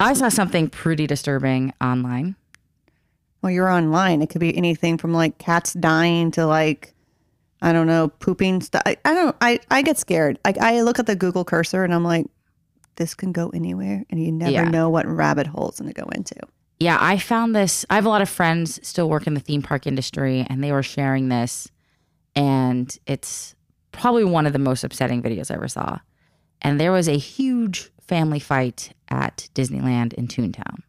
I saw something pretty disturbing online. Well, you're online. It could be anything from like cats dying to like, I don't know, pooping stuff. I, I don't. I I get scared. Like I look at the Google cursor and I'm like, this can go anywhere, and you never Yeah. know what rabbit hole it's going to go into. Yeah, I found this. I have a lot of friends still work in the theme park industry, and they were sharing this, and it's probably one of the most upsetting videos I ever saw. And there was a huge family fight at Disneyland in Toontown.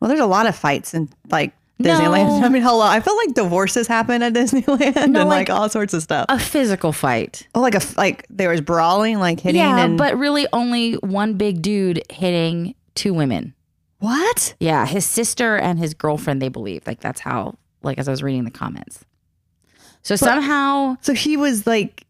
Well, there's a lot of fights in like No. Disneyland. I mean, hello. I feel like divorces happen at Disneyland and like, like- all sorts of stuff. A physical fight. oh, like a like there was brawling, like hitting. Yeah, and but really only one big dude hitting two women. what? Yeah, his sister and his girlfriend, they believe. Like that's how, like as I was reading the comments. So somehow, So he was like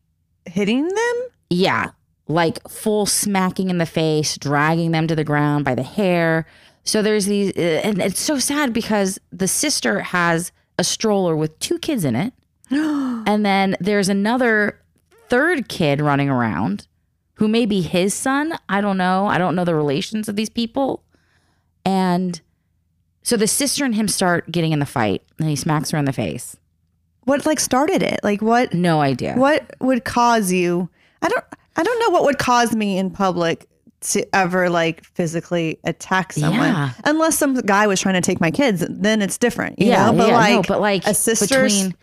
hitting them. yeah, like full smacking in the face, dragging them to the ground by the hair. So there's these, uh, and it's so sad because the sister has a stroller with two kids in it. and then there's another third kid running around who may be his son. I don't know. I don't know the relations of these people. And so the sister and him start getting in the fight, and he smacks her in the face. What like started it? Like what? No idea. What would cause you? I don't. I don't know what would cause me in public to ever like physically attack someone, Yeah. unless some guy was trying to take my kids. Then it's different, you know. But yeah, like, no, but like a sister's. between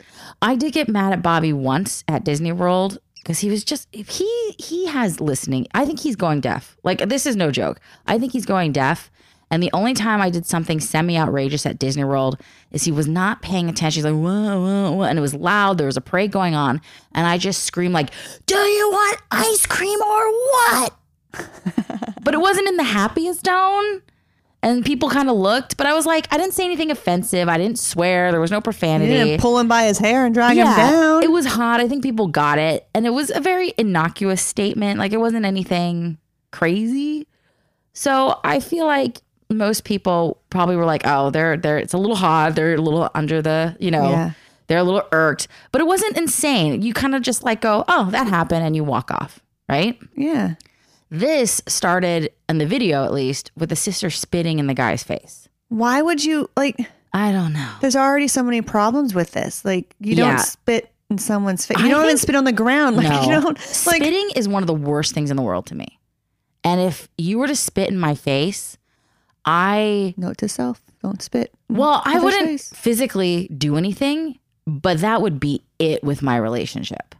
I did get mad at Bobby once at Disney World because he was just if he he has listening. I think he's going deaf. Like this is no joke. I think he's going deaf. And the only time I did something semi outrageous at Disney World is he was not paying attention. He's like, whoa, whoa, whoa. And it was loud. There was a parade going on. And I just screamed, like, Do you want ice cream or what? but it wasn't in the happiest tone. And people kind of looked, but I was like, I didn't say anything offensive. I didn't swear. There was no you profanity. didn't pull him by his hair and drag him down. It was hot. I think people got it. And it was a very innocuous statement. Like it wasn't anything crazy. So I feel like most people probably were like, oh, they're they're it's a little hot. They're a little under the, you know, Yeah. they're a little irked. But it wasn't insane. You kind of just like go, oh, that happened, and you walk off. Right? yeah. This started in the video at least with the sister spitting in the guy's face. Why would you like? I don't know. There's already so many problems with this. Like you Yeah. don't spit in someone's face. You I don't even spit on the ground. Like No. you don't like. Spitting is one of the worst things in the world to me. And if you were to spit in my face, I Note to self: Don't spit. well, I wouldn't face. physically do anything, but that would be it with my relationship.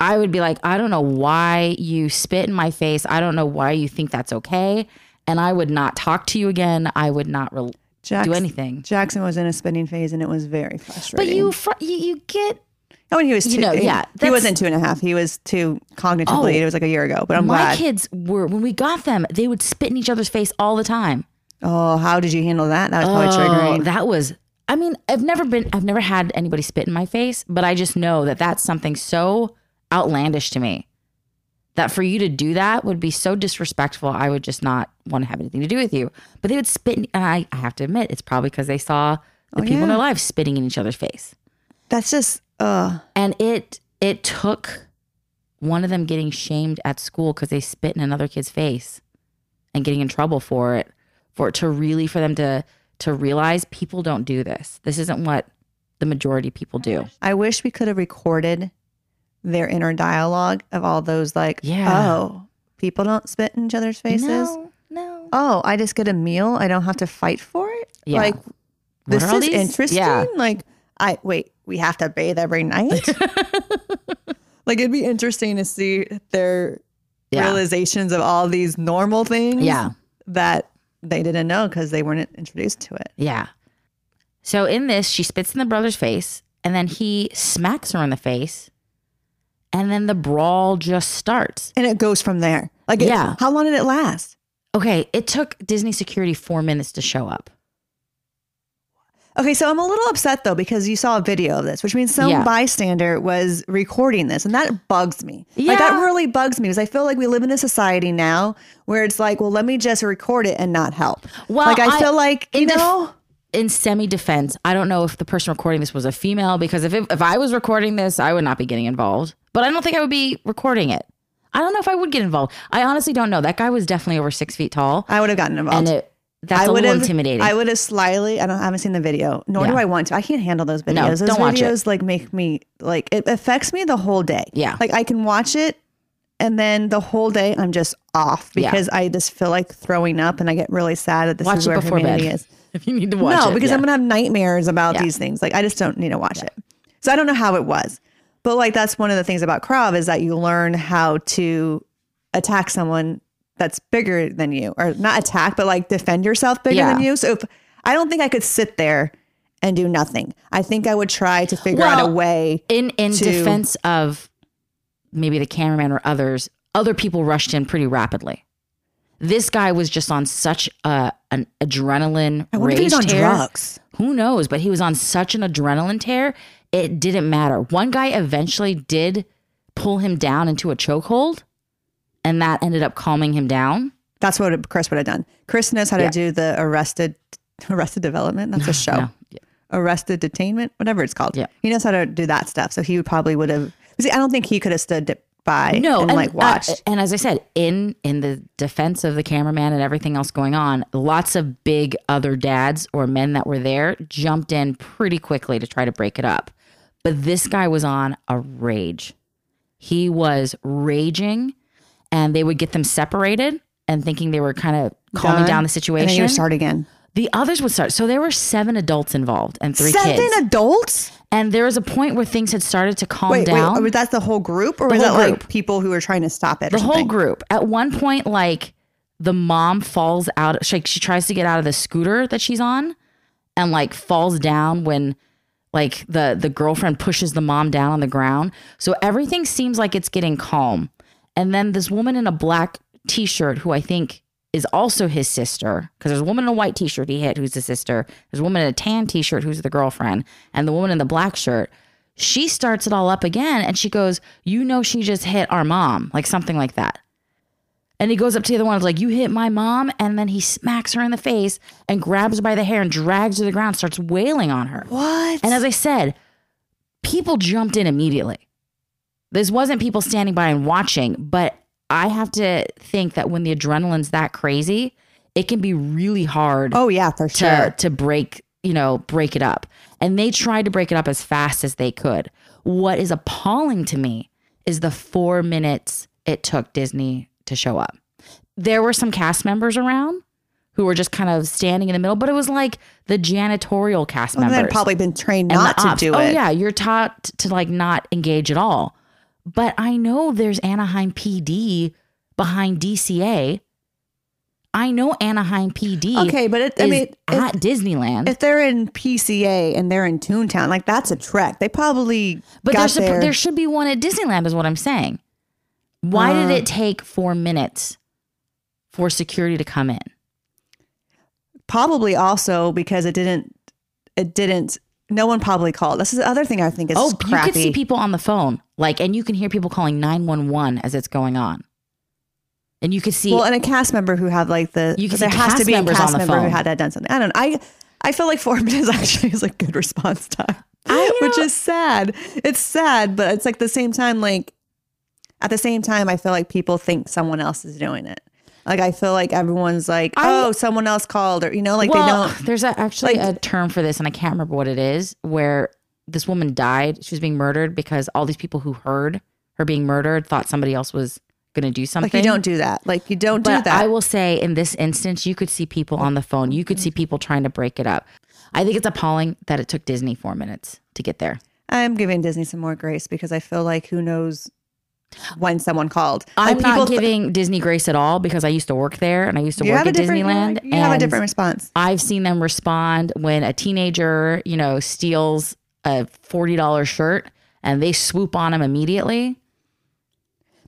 I would be like, I don't know why you spit in my face. I don't know why you think that's okay. And I would not talk to you again. I would not re- do anything. Jackson was in a spitting phase, and it was very But frustrating. you, fr- you, you get Oh, and he was two. You know, yeah, he wasn't two and a half. He was two cognitively. Oh. it was like a year ago, but I'm my glad. kids were when we got them, they would spit in each other's face all the time. Oh, how did you handle that? That was probably Oh, triggering. that was. I mean, I've never been. I've never had anybody spit in my face, but I just know that that's something so outlandish to me. That for you to do that would be so disrespectful. I would just not want to have anything to do with you. But they would spit, in, and I, I have to admit, it's probably because they saw the Oh, people in yeah. their lives spitting in each other's face, That's just uh and it it took one of them getting shamed at school because they spit in another kid's face, and getting in trouble for it, for to really for them to to realize people don't do this. This isn't what the majority of people do. I wish we could have recorded their inner dialogue of all those like, Yeah. oh, people don't spit in each other's faces. No, no. Oh, I just get a meal. I don't have to fight for it. Yeah. Like this is these? interesting. Yeah. Like I wait, we have to bathe every night. like it'd be interesting to see their Yeah. realizations of all these normal things. Yeah. That they didn't know because they weren't introduced to it. Yeah. So in this, she spits in the brother's face, and then he smacks her in the face, and then the brawl just starts. And it goes from there. Like, Yeah. how long did it last? Okay, it took Disney security four minutes to show up. Okay, so I'm a little upset though because you saw a video of this, which means some Yeah. bystander was recording this, and that bugs me. Like that really bugs me because I feel like we live in a society now where it's like, well, let me just record it and not help. Well, like I, I- feel like you def- know, In semi defense, I don't know if the person recording this was a female because if it, if I was recording this, I would not be getting involved. But I don't think I would be recording it. I don't know if I would get involved. I honestly don't know. That guy was definitely over six feet tall, I would have gotten involved. and it that's I a would little intimidating. I would have slyly. I don't I haven't seen the video, nor do I want to. I can't handle those videos. those don't watch it. videos like make me like it affects me the whole day. Yeah. like I can watch it, and then the whole day I'm just off Yeah. because I just feel like throwing up, and I get really sad that this watch is where before bed humanity is. if you need to watch no, it. because yeah. I'm gonna have nightmares about Yeah. these things. Like I just don't need to watch it. So I don't know how it was, but like that's one of the things about Krav is that you learn how to attack someone that's bigger than you, or not attack, but like defend yourself bigger Yeah. than you. So if I don't think I could sit there and do nothing. I think I would try to figure out a way. in in to- defense of maybe the cameraman or others, other people rushed in pretty rapidly. This guy was just on such a an adrenaline I rage he's on tear. drugs. Who knows? But he was on such an adrenaline tear, it didn't matter. One guy eventually did pull him down into a chokehold, and that ended up calming him down. That's what Chris would have done. Chris knows how Yeah. to do the arrested arrested development. That's a show. No. Yeah. arrested detainment, whatever it's called. Yeah. He knows how to do that stuff. So he would probably would have. See, I don't think he could have stood by no and, like uh, watched. and as i said in in the defense of the cameraman and everything else going on lots of big other dads or men that were there jumped in pretty quickly to try to break it up but this guy was on a rage he was raging and they would get them separated and thinking they were kind of calming Done. down the And then situation you start again. the others would start so there were seven adults involved and three Seven kids adults. and there was a point where things had started to calm Wait, down oh, wait. Was that the whole group, or The was that whole like people who were trying to stop it? the whole group at one point like the mom falls out she, like she tries to get out of the scooter that she's on and like falls down when like the the girlfriend pushes the mom down on the ground so everything seems like it's getting calm and then this woman in a black t-shirt who i think is also his sister because there's a woman in a white t-shirt he hit who's the sister there's a woman in a tan t-shirt who's the girlfriend and the woman in the black shirt she starts it all up again and she goes you know she just hit our mom like something like that and he goes up to the other one and is like, You hit my mom. And then he smacks her in the face and grabs her by the hair and drags her to the ground, starts wailing on her. What? And as I said, people jumped in immediately. This wasn't people standing by and watching, but I have to think that when the adrenaline's that crazy, it can be really hard oh yeah, for to sure. to break you know break it up. And they tried to break it up as fast as they could. What is appalling to me is the four minutes it took disney to show up. There were some cast members around who were just kind of standing in the middle but it was like the janitorial cast And members they'd probably been trained not to do oh it. Oh yeah you're taught to like not engage at all but i know there's anaheim pd behind dca i know anaheim pd Okay, but it, I is mean, if, at disneyland if they're in DCA and they're in Toontown, like that's a trek. They probably But got there's a, there. there should be one at Disneyland, is what I'm saying. Why Uh. did it take four minutes for security to come in? probably also because it didn't. It didn't. No one probably called. This is the other thing I think is Oh, crappy. you could see people on the phone, like, and you can hear people calling 911 as it's going on. And you could see, well, and a cast member who had like the You can there see has to be a cast on the member who phone. had that done something. I don't know. I I feel like four minutes actually is a good response time, which is sad. It's sad, but it's like the same time like at the same time I feel like people think someone else is doing it. Like I feel like everyone's like, I- oh, someone else called, or you know, like well, they don't. there's a, actually like- a term for this, and I can't remember what it is, where this woman died. She was being murdered because all these people who heard her being murdered thought somebody else was going to do something. Like you don't do that. Like you don't do But that. I will say in this instance, you could see people on the phone. You could see people trying to break it up. I think it's appalling that it took Disney four minutes to get there. I'm giving Disney some more grace because I feel like who knows when someone called. I'm not people- giving Disney grace at all because I used to work there and I used to you work at Disneyland. You have a different response. I've seen them respond when a teenager, you know, steals a forty dollar shirt and they swoop on him immediately.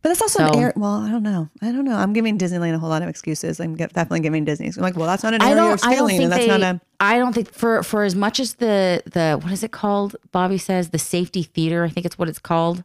But that's also an So- area. Well, I don't know. I don't know. I'm giving Disneyland a whole lot of excuses. I'm ge- definitely giving Disney. I'm like, well, that's not an I area of stealing, and that's they. not a. I don't think for for as much as the the what is it called? Bobby says the safety theater. I think it's what it's called,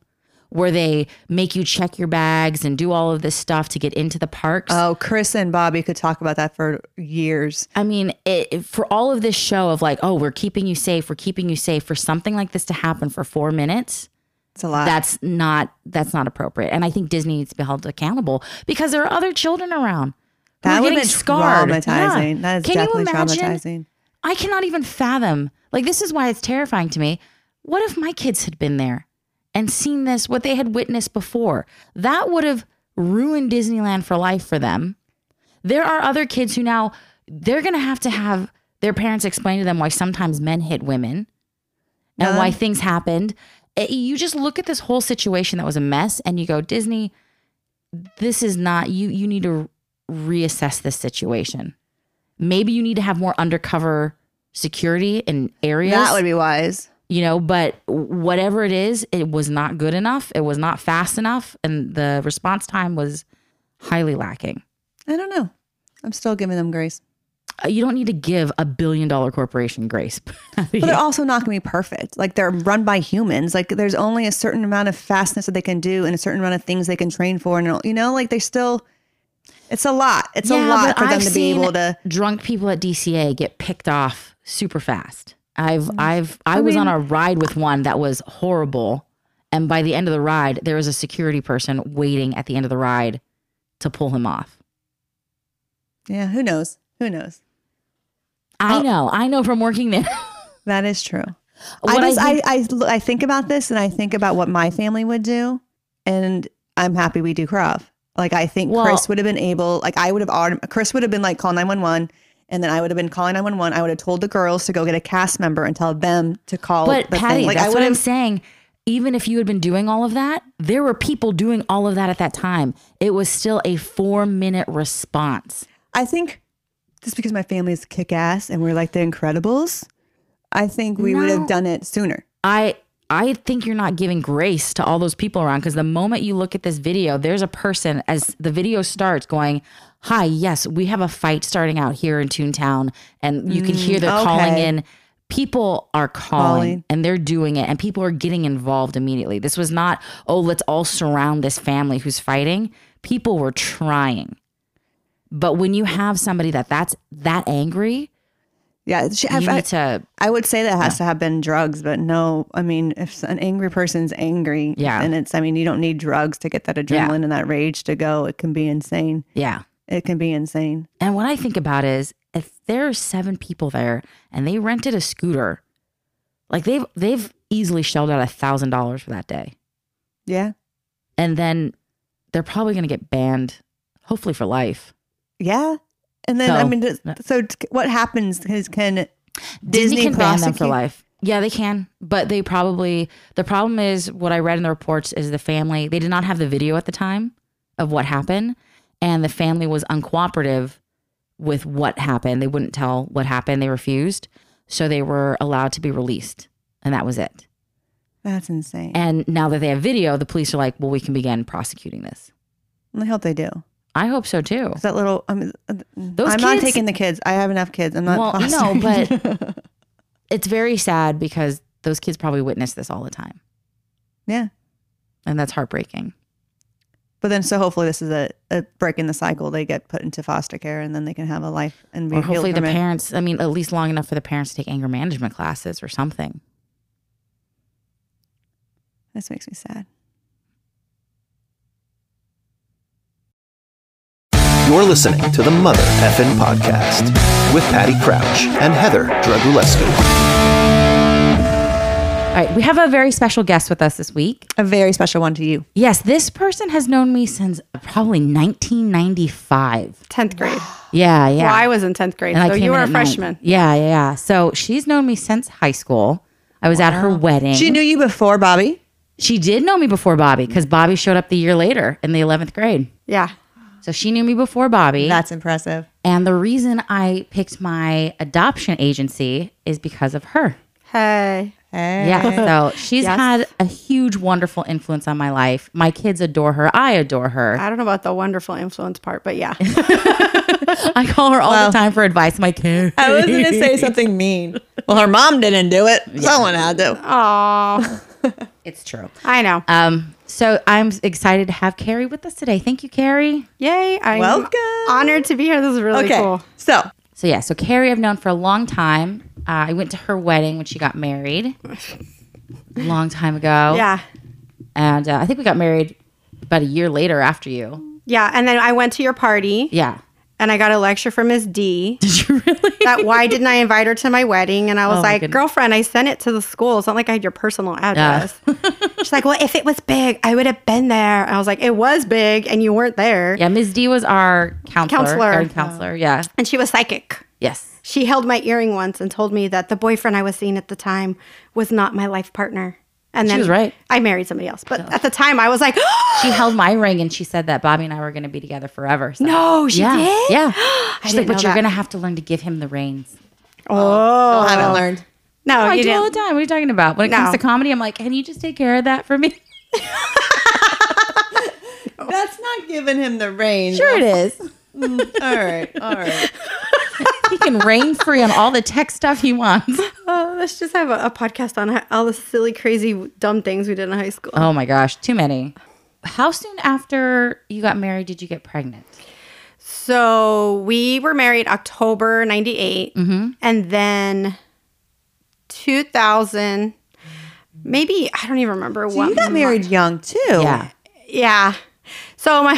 where they make you check your bags and do all of this stuff to get into the parks. Oh, Chris and Bobby could talk about that for years. I mean, it, for all of this show of like, oh, we're keeping you safe, we're keeping you safe, for something like this to happen for four minutes, It's a lot. That's not that's not appropriate. And I think Disney needs to be held accountable because there are other children around. that would be scarred. traumatizing. Yeah. That is Can definitely traumatizing. I cannot even fathom. Like this is why it's terrifying to me. What if my kids had been there and seen this what they had witnessed before? That would have ruined Disneyland for life for them. There are other kids who now they're going to have to have their parents explain to them why sometimes men hit women and Uh-huh. why things happened. It- you just look at this whole situation that was a mess and you go, Disney, this is not you you need to reassess this situation. Maybe you need to have more undercover security in areas, That would be wise. You know, but whatever it is, it was not good enough. It was not fast enough and the response time was highly lacking. I don't know. I'm still giving them grace. Uh, You don't need to give a billion dollar corporation grace. But they're also not going to be perfect. Like they're run by humans. Like there's only a certain amount of fastness that they can do and a certain amount of things they can train for. And you know, like they still, it's a lot. It's a lot for I've to be able to. drunk people at DCA get picked off super fast. I've mm-hmm. I've I, was on a ride with one that was horrible, and by the end of the ride, there was a security person waiting at the end of the ride to pull him off. Yeah, who knows? Who knows? I oh. know, I know from working there. That is true. What I I just think- I, I I think about this and I think about what my family would do, and I'm happy we do Krav. Like I think Well- Chris would have been able. Like I would have. Chris would have been like call nine one one. And then I would have been calling 911. I would have told the girls to go get a cast member and tell them to call But the Patty, thing. Like that's I what I'm saying. Even if you had been doing all of that, there were people doing all of that at that time. It was still a four minute response. I think just because my family is kick ass and we're like the Incredibles, I think we would have done it sooner. I I think you're not giving grace to all those people around because the moment you look at this video, there's a person as the video starts going, "Hi, yes, we have a fight starting out here in Toontown," and you can hear they're mm, calling in. People are calling, Calling. and they're doing it, and people are getting involved immediately. This was not, oh, let's all surround this family who's fighting. People were trying, but when you have somebody that that's that angry, Yeah, she, you I, need to I would say that has to have been drugs, but no. I mean, if an angry person's angry, Yeah. and it's. I mean, you don't need drugs to get that adrenaline and that rage to go. It can be insane. yeah. It can be insane. And what I think about is if there are seven people there and they rented a scooter, like they've they've easily shelled out a thousand dollars for that day. Yeah, And then they're probably gonna get banned, hopefully for life. yeah. And then I mean, so what happens? Is can Disney, Disney can ban them for life. Yeah, they can. But they probably the problem is what I read in the reports is the family they did not have the video at the time of what happened. And the family was uncooperative with what happened. They wouldn't tell what happened. They refused. So they were allowed to be released. And that was it. That's insane. And now that they have video, the police are like, well, we can begin prosecuting this. I hope they do. I hope so too. That little. I mean, uh, Those I'm not kids- taking the kids. I have enough kids. I'm not. Well, no, fostering. but it's very sad because those kids probably witness this all the time. yeah. And that's heartbreaking. But then, so hopefully, this is a, a break in the cycle. They get put into foster care, and then they can have a life and be Or hopefully the from it. parents, I mean, at least long enough for the parents to take anger management classes or something. This makes me sad. You're listening to the Mother Effin Podcast with Patty Crouch and Heather Dragulescu. All right, we have a very special guest with us this week. A very special one to you. Yes, this person has known me since probably 1995. 10th grade. Yeah, yeah. Well, I was in 10th grade, And so you were a freshman. Yeah, yeah, yeah. So she's known me since high school. I was at her wedding. She knew you before, Bobby. She did know me before Bobby because Bobby showed up the year later in the 11th grade. Yeah. So she knew me before Bobby. That's impressive. and the reason I picked my adoption agency is because of her. Hey. Hey. Yeah. So she's Yes. had a huge, wonderful influence on my life. My kids adore her. I adore her. I don't know about the wonderful influence part, but yeah. I call her all the time for advice. My kids. I was going to say something mean. Well, her mom didn't do it. Someone had to. Oh, It's true. I know. Um, so I'm excited to have Carrie with us today. Thank you, Carrie. Yay. I'm Welcome. honored to be here. This is really Okay. cool. So, So yeah, so Carrie I've known for a long time. Uh, I went to her wedding when she got married, a long time ago. Yeah. And uh, I think we got married about a year later after you. Yeah, and then I went to your party Yeah. And I got a lecture from Miss D. Did you really? that why didn't I invite her to my wedding? And I was Oh like, girlfriend, I sent it to the school. It's not like I had your personal address. She's like, well, if it was big, I would have been there. I was like, it was big and you weren't there. yeah, Ms. D was our counselor. Counselor. counselor. Yeah. And she was psychic. Yes. She held my earring once and told me that the boyfriend I was seeing at the time was not my life partner. And then was right. I married somebody else. But at the time, I was like, She held my ring and she said that Bobby and I were going to be together forever. So. no, she yeah. did? Yeah. She's like, but know you're going to have to learn to give him the reins. Oh. oh, I haven't learned. No, Oh, I you do all the time. What are you talking about? When it comes to comedy, I'm like, can you just take care of that for me? That's not giving him the reins. Sure it is. Mm, all right. All right. He can reign free on all the tech stuff he wants. Oh, let's just have a, a podcast on all the silly, crazy, dumb things we did in high school. Oh my gosh, too many. How soon after you got married did you get pregnant? So we were married October 98. Mm-hmm. And then 2000, maybe, I don't even remember So what. you got married young too. Yeah. Yeah. So my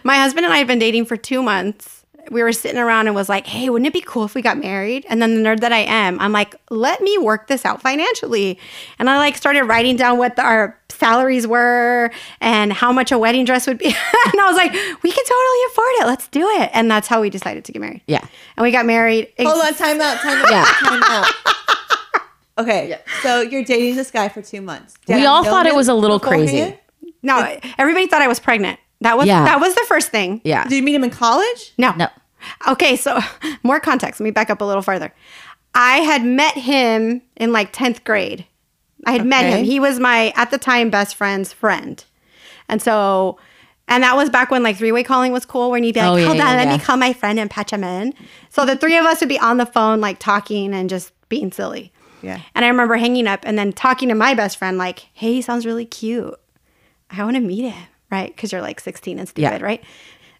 my husband and I had been dating for two months. We were sitting around and was like, "Hey, wouldn't it be cool if we got married?" And then the nerd that I am, I'm like, "Let me work this out financially." And I like started writing down what the, our salaries were and how much a wedding dress would be. and I was like, "We can totally afford it. Let's do it." And that's how we decided to get married. Yeah. And we got married. Hold on. Time out. Time out. Yeah. Time out. Okay. So you're dating this guy for two months. Did We you all thought it was a little beforehand? crazy. No, everybody thought I was pregnant. That was Yeah. that was the first thing. Yeah. Did you meet him in college? No. No. Okay, so more context. Let me back up a little farther. I had met him in like 10th grade. I had met him. He was my, at the time, best friend's friend. And so, and that was back when like three way calling was cool, when you'd be like, Oh, yeah, hold yeah, on, let yeah. me call my friend and patch him in. So the three of us would be on the phone, like talking and just being silly. Yeah. And I remember hanging up and then talking to my best friend, like, hey, he sounds really cute. I want to meet him, right? Because you're like 16 and stupid, Yeah. right?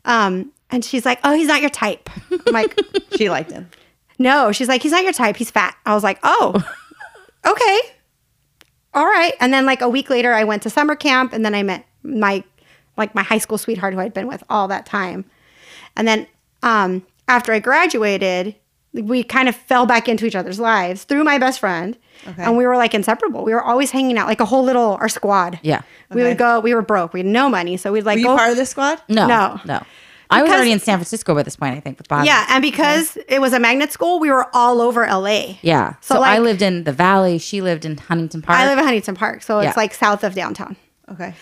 Um, and she's like, oh, he's not your type. I'm like, She liked him. no. She's like, he's not your type. He's fat. I was like, oh, okay. All right. And then like a week later, I went to summer camp and then I met my, like my high school sweetheart who I'd been with all that time. And then um, after I graduated, we kind of fell back into each other's lives through my best friend. Okay. And we were like inseparable. We were always hanging out, like a whole little, our squad. Yeah. We Okay. would go, we were broke. We had no money. So we'd like Were you go. part of this squad? No. No. No. I was Because- already in San Francisco by this point, I think, with Bobby. yeah. And because it was a magnet school, we were all over LA. Yeah. So, So, I like- lived in the valley. She lived in Huntington Park. I live in Huntington Park. So Yeah. it's like south of downtown. Okay.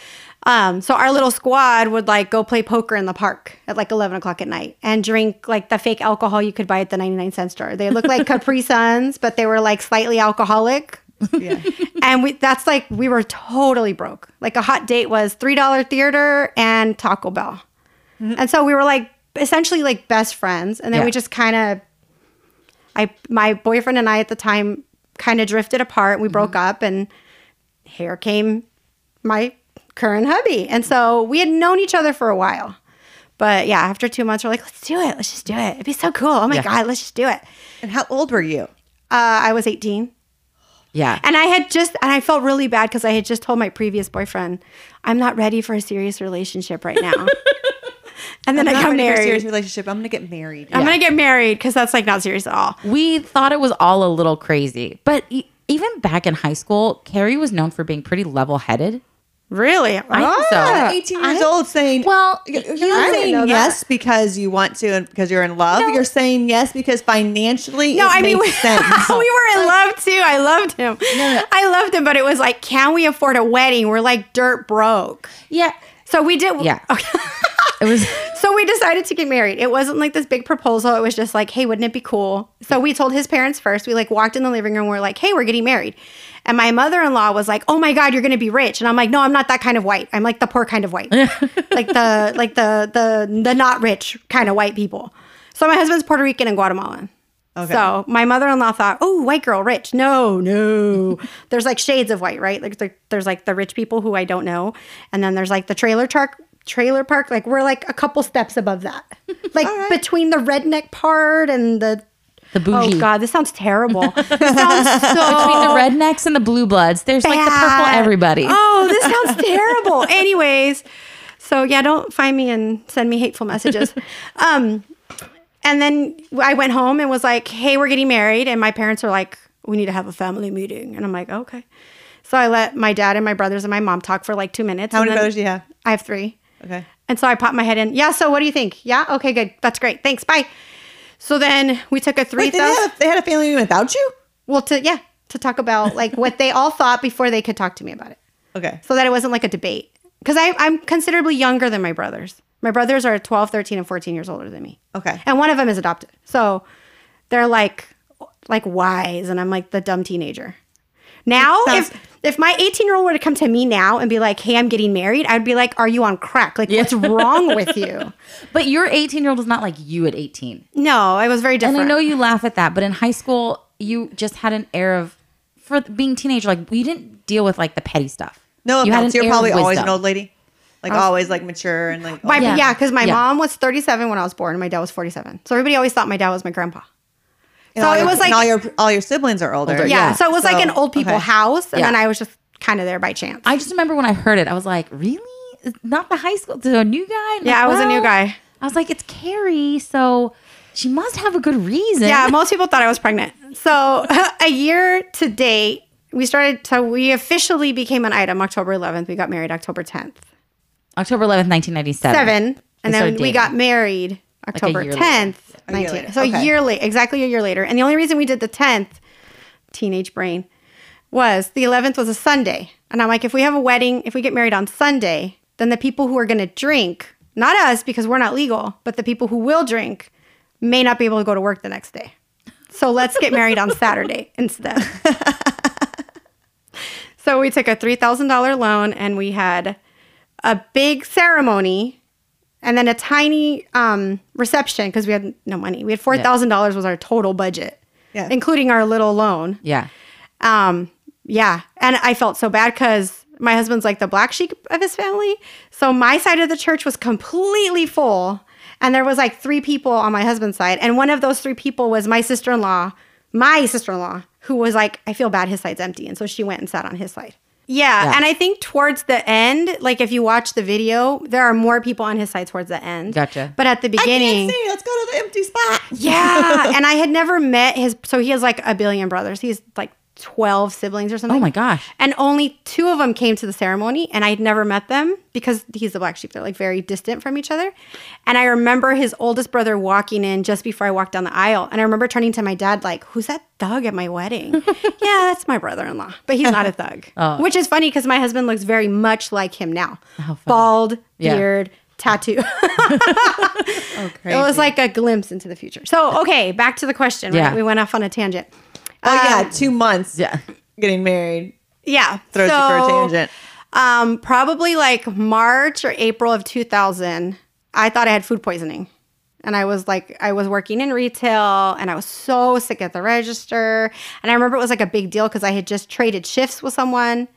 Um, so our little squad would like go play poker in the park at like eleven o'clock at night and drink like the fake alcohol you could buy at the ninety nine cent store. They looked like Capri Suns, but they were like slightly alcoholic. Yeah. And we that's like we were totally broke. Like a hot date was three dollar theater and Taco Bell. And so we were like essentially like best friends. And then Yeah. we just kind of I my boyfriend and I at the time kind of drifted apart. We broke up and here came my current hubby. And so we had known each other for a while. But yeah, after two months, we're like, let's do it. Let's just do it. It'd be so cool. Oh my Yeah. God, let's just do it. And how old were you? Uh, I was 18. yeah. And I had just, and I felt really bad because I had just told my previous boyfriend, I'm not ready for a serious relationship right now. and then I'm I got ready for a serious relationship. I'm gonna get married. I'm going to get married because that's like not serious at all. we thought it was all a little crazy. But e- even back in high school, Carrie was known for being pretty level headed. Really? I think so. Ah, 18 years old saying Well, you're I saying yes because you want to and because you're in love. No. You're saying yes because financially No, I mean, we, we were in love too. I loved him. I loved him, but it was like, can we afford a wedding? We're like dirt broke. Yeah. So we did. Yeah. Okay. It was So we decided to get married. It wasn't like this big proposal. It was just like, hey, wouldn't it be cool? So we told his parents first. We like walked in the living room. We're like, hey, we're getting married. And my mother in law was like, oh my God, you're going to be rich. And I'm like, no, I'm not that kind of white. I'm like the poor kind of white, like the like the the the not rich kind of white people. So my husband's Puerto Rican and Guatemalan. Okay. So my mother-in-law thought, "Oh, white girl, rich." No, no. there's like shades of white, right? Like there- there's like the rich people who I don't know, and then there's like the trailer park. Trailer park, like we're like a couple steps above that, like right. between the redneck part and the The bougie. Oh God, this sounds terrible. This sounds so Between the rednecks and the blue bloods, there's like the purple everybody. Oh, this sounds terrible. Anyways, so yeah, don't find me and send me hateful messages. Um, and then I went home and was like, "Hey, we're getting married," and my parents are like, "We need to have a family meeting," and I'm like, "Okay." So I let my dad and my brothers and my mom talk for like two minutes. How and many brothers do you have? I have three. Okay. And so I popped my head in. Yeah. So what do you think? Yeah. Okay. Good. That's great. Thanks. Bye. So then we took a three Wait, they had, a, they had a family meeting without you? Well, to yeah, to talk about like what they all thought before they could talk to me about it Okay. so that it wasn't like a debate. Because I'm considerably younger than my brothers. My brothers are 12, 13, and 14 years older than me. Okay. And one of them is adopted. So they're like like wise and I'm like the dumb teenager. Now, Sounds- if if my 18 year old were to come to me now and be like, "Hey, I'm getting married," I'd be like, "Are you on crack? Like, what's wrong with you?" But your 18 year old is not like you at 18. No, I was very different. And. I know you laugh at that, but in high school, you just had an air of, for being teenager, like we didn't deal with like the petty stuff. No you had offense. an You're air of probably always an old lady. Like oh. always like mature and like My, Yeah. yeah, because my Yeah. mom was 37 when I was born, and my dad was 47. So everybody always thought my dad was my grandpa. And so it your- was like- and all your all your siblings are older. Older, Yeah, Yeah. so it was like an old people okay. house, and Yeah. then I was just kind of there by chance. I just remember when I heard it, I was like, really? Not the high school, the new guy? And Yeah, like, I was a new guy. I was like, it's Carrie, so she must have a good reason. yeah, most people thought I was pregnant. So a year to date, we started. So we officially became an item October 11th. We got married October 10th. October 11th, 1997. Seven, and then we dating. got married October year later. 10th. A year 19. later, So a year late, exactly a year later. And the only reason we did the 10th, teenage brain, was the 11th was a Sunday. And I'm like, if we have a wedding, if we get married on Sunday, then the people who are going to drink, not us because we're not legal, but the people who will drink may not be able to go to work the next day. So let's get married on Saturday instead. so we took a $3,000 loan and we had a big ceremony and then a tiny um, reception because we had no money. We had $4,000 was our total budget, Yeah. including our little loan. Yeah. Um, yeah. And I felt so bad because my husband's like the black sheep of his family. So my side of the church was completely full. And there was like three people on my husband's side. And one of those three people was my sister in law, my sister in law, who was like, I feel bad his side's empty. And so she went and sat on his side. Yeah, Yeah. And I think towards the end, like if you watch the video, there are more people on his side towards the end. Gotcha. But at the I can't beginning, see. Let's go to the empty spot. yeah. and I had never met his, so he has like a billion brothers. He's like 12 siblings or something. Oh my gosh. And only two of them came to the ceremony, and I'd never met them because he's the black sheep. They're like very distant from each other. And I remember his oldest brother walking in just before I walked down the aisle. And I remember turning to my dad, like, Who's that thug at my wedding? yeah, that's my brother in law, but he's not a thug. Oh. Which is funny because my husband looks very much like him now bald, Yeah. beard, tattoo. Oh, it was like a glimpse into the future. So, okay, back to the question. Right? Yeah. We went off on a tangent. Oh yeah, Um, two months. Yeah. Getting married Yeah. throws you for a tangent. Um, probably like March or April of 2000, I thought I had food poisoning. And I was like, I was working in retail and I was so sick at the register. And I remember it was like a big deal because I had just traded shifts with someone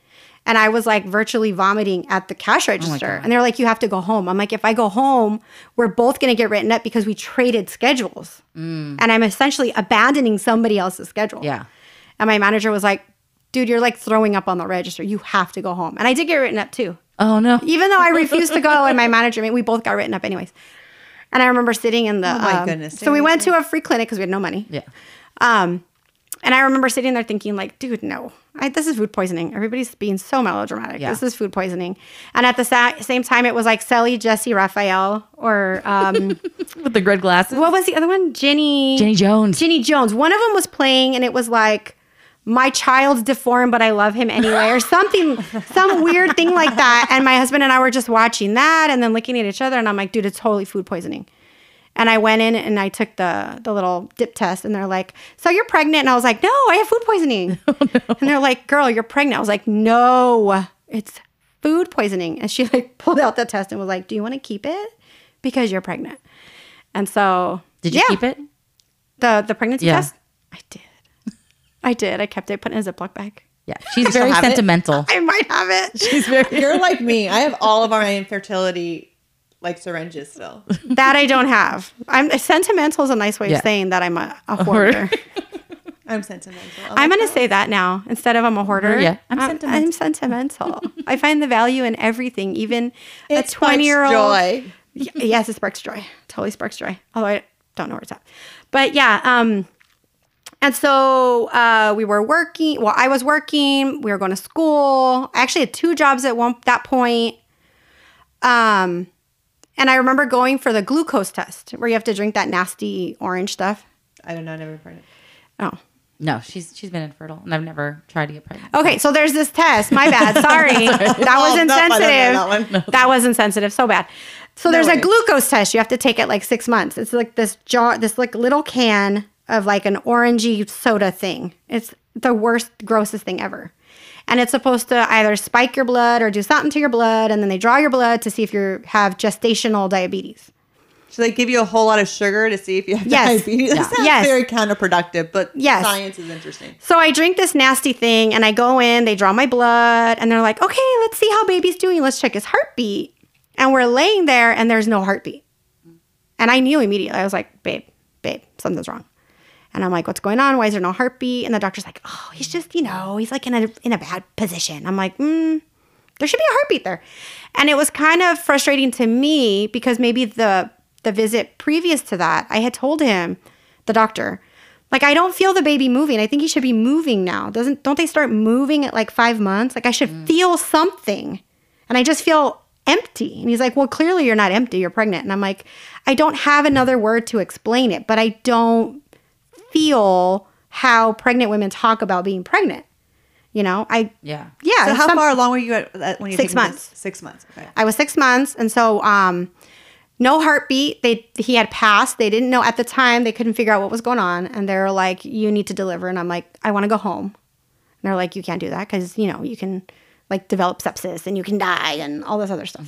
and I was like virtually vomiting at the cash register. and they're like, you have to go home. I'm like, if I go home, we're both going to get written up because we traded schedules. And I'm essentially abandoning somebody else's schedule. Yeah. And my manager was like, dude, you're like throwing up on the register. You have to go home. And I did get written up too. Oh no. Even though I refused to go and my manager, I mean, we both got written up anyways. And I remember sitting in the. Oh my um, goodness, So we went to a free clinic because we had no money. Yeah. Um, and I remember sitting there thinking, like, dude, no, I, this is food poisoning. Everybody's being so melodramatic. Yeah. This is food poisoning. And at the sa- same time, it was like Sally, Jessy, Raphael, or um, With the red glasses. what was the other one? Jenny. Jenny Jones. Jenny Jones. One of them was playing, and it was like, "My child's deformed, but I love him anyway," or something, some weird thing like that. And my husband and I were just watching that, and then looking at each other, and I'm like, "Dude, it's totally food poisoning." And I went in and I took the the little dip test, and they're like, "So you're pregnant?" And I was like, "No, I have food poisoning." Oh, and they're like, "Girl, you're pregnant." I was like, "No, it's food poisoning." And she like pulled out the test and was like, "Do you want to keep it because you're pregnant?" And so Did you yeah. keep it? The the pregnancy Yeah. test? I did. I did. I kept it, put it in a Ziploc bag. Yeah. She's very have it? sentimental. I might have it. She's very. You're like me. I have all of our infertility like syringes still. that I don't have. I'm sentimental is a nice way Yeah. of saying that I'm a, a hoarder. I'm sentimental. I I'm like gonna that. say that now instead of I'm a hoarder. Yeah, I'm I'm, sentimental. I'm sentimental. I find the value in everything, even It a 20 year old. joy. Yes, it sparks joy. Totally sparks joy. Although I don't know where it's at. But yeah, um, and so uh, we were working. Well, I was working. We were going to school. I actually had two jobs at one that point. Um, and I remember going for the glucose test, where you have to drink that nasty orange stuff. I don't know. I never heard it. Oh, No, she's she's been infertile, and I've never tried to get pregnant. Okay, so there's this test. My bad. Sorry. That was Oh, no, I don't know insensitive. that That, was insensitive. So bad. So there's a glucose test. You have to take it like six months. It's like this jar, this like little can of like an orangey soda thing. It's the worst, grossest thing ever. And it's supposed to either spike your blood or do something to your blood, and then they draw your blood to see if you have gestational diabetes. So they give you a whole lot of sugar to see if you have Yes. diabetes. That sounds Yes. very counterproductive, but Yes. science is interesting. So I drink this nasty thing and I go in, they draw my blood, and they're like, okay, let's see how baby's doing. Let's check his heartbeat. And we're laying there and there's no heartbeat. And I knew immediately. I was like, babe, babe, something's wrong. And I'm like, what's going on? Why is there no heartbeat? And the doctor's like, oh, he's just, you know, he's like in a in a bad position. I'm like, mm, there should be a heartbeat there. And it was kind of frustrating to me because maybe the the visit previous to that, I had told him, the doctor, like I don't feel the baby moving. I think he should be moving now. Doesn't don't they start moving at like five months? Like I should feel something. And I just feel empty. And he's like, Well, clearly you're not empty, you're pregnant. And I'm like, I don't have another word to explain it, but I don't feel how pregnant women talk about being pregnant. You know, I Yeah. yeah. So how some- far along were you at at- when you Six taking this? months. Six months. Okay. I was six months, and so um, no heartbeat. They he had passed. They didn't know at the time. They couldn't figure out what was going on, and they were like, "You need to deliver." And I'm like, "I want to go home." And they're like, "You can't do that because you know you can like develop sepsis and you can die and all this other stuff."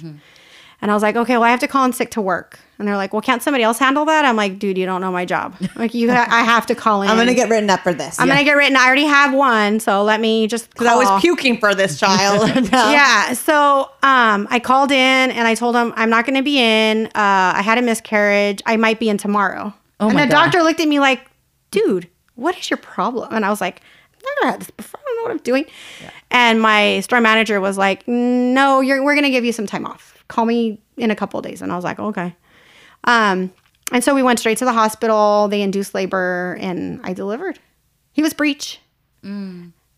And I was like, "Okay, well I have to call in sick to work." And they're like, "Well, can't somebody else handle that?" I'm like, "Dude, you don't know my job. Like you, ha- I have to call in. I'm gonna get written up for this. I'm gonna get written. I already have one, so let me just because I was puking for this child. Yeah. So um, I called in and I told him I'm not going to be in. Uh, I had a miscarriage. I might be in tomorrow. Oh and my the God. doctor looked at me like, dude, what is your problem? And I was like, I've never had this before. I don't know what I'm doing. And my store manager was like, no, you're, we're going to give you some time off. Call me in a couple of days. And I was like, okay. Um, and so we went straight to the hospital. They induced labor and I delivered. He was breech.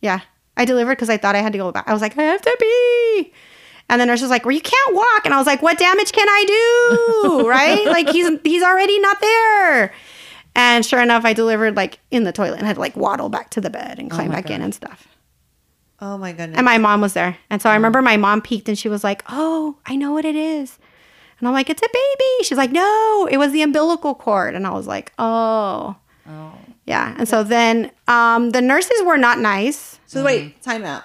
Yeah. I delivered because I thought I had to go back. I was like, I have to pee. And the nurse was like, Well, you can't walk. And I was like, What damage can I do? right? Like he's he's already not there. And sure enough, I delivered like in the toilet and had to like waddle back to the bed and climb my back in and stuff. Oh my goodness. And my mom was there. And so I remember my mom peeked and she was like, Oh, I know what it is. And I'm like, It's a baby. She's like, No, it was the umbilical cord. And I was like, Oh. Oh. Yeah. And so then um, the nurses were not nice. so wait, time out.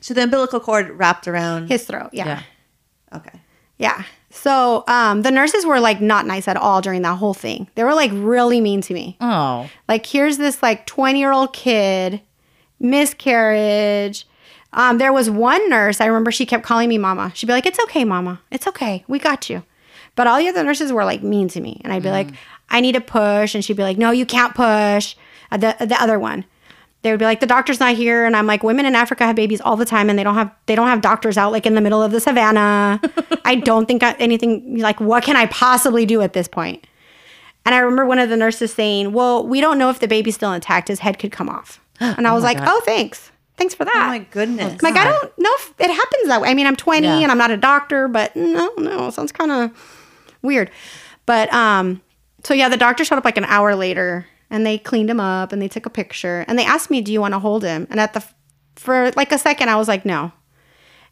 So the umbilical cord wrapped around. His throat. Yeah. Yeah. okay. Yeah. So um, the nurses were like not nice at all during that whole thing. They were like really mean to me. Oh. Like, here's this like 20 year old kid, miscarriage. Um, there was one nurse, I remember she kept calling me mama. She'd be like, It's okay, mama. It's okay. We got you. But all the other nurses were like mean to me. And I'd be like, I need to push. And she'd be like, No, you can't push. Uh, the, the other one. They would be like, the doctor's not here, and I'm like, women in Africa have babies all the time, and they don't have they don't have doctors out like in the middle of the savannah. I don't think I, anything like what can I possibly do at this point? And I remember one of the nurses saying, "Well, we don't know if the baby's still intact. His head could come off." And I was like, God. "Oh, thanks, thanks for that." Oh my goodness. I'm like, I don't know if it happens that way. I mean, I'm 20 Yeah. and I'm not a doctor, but no, no, it sounds kind of weird. But um, so yeah, the doctor showed up like an hour later and they cleaned him up and they took a picture and they asked me, "Do you want to hold him?" And at the for like a second, I was like, "No."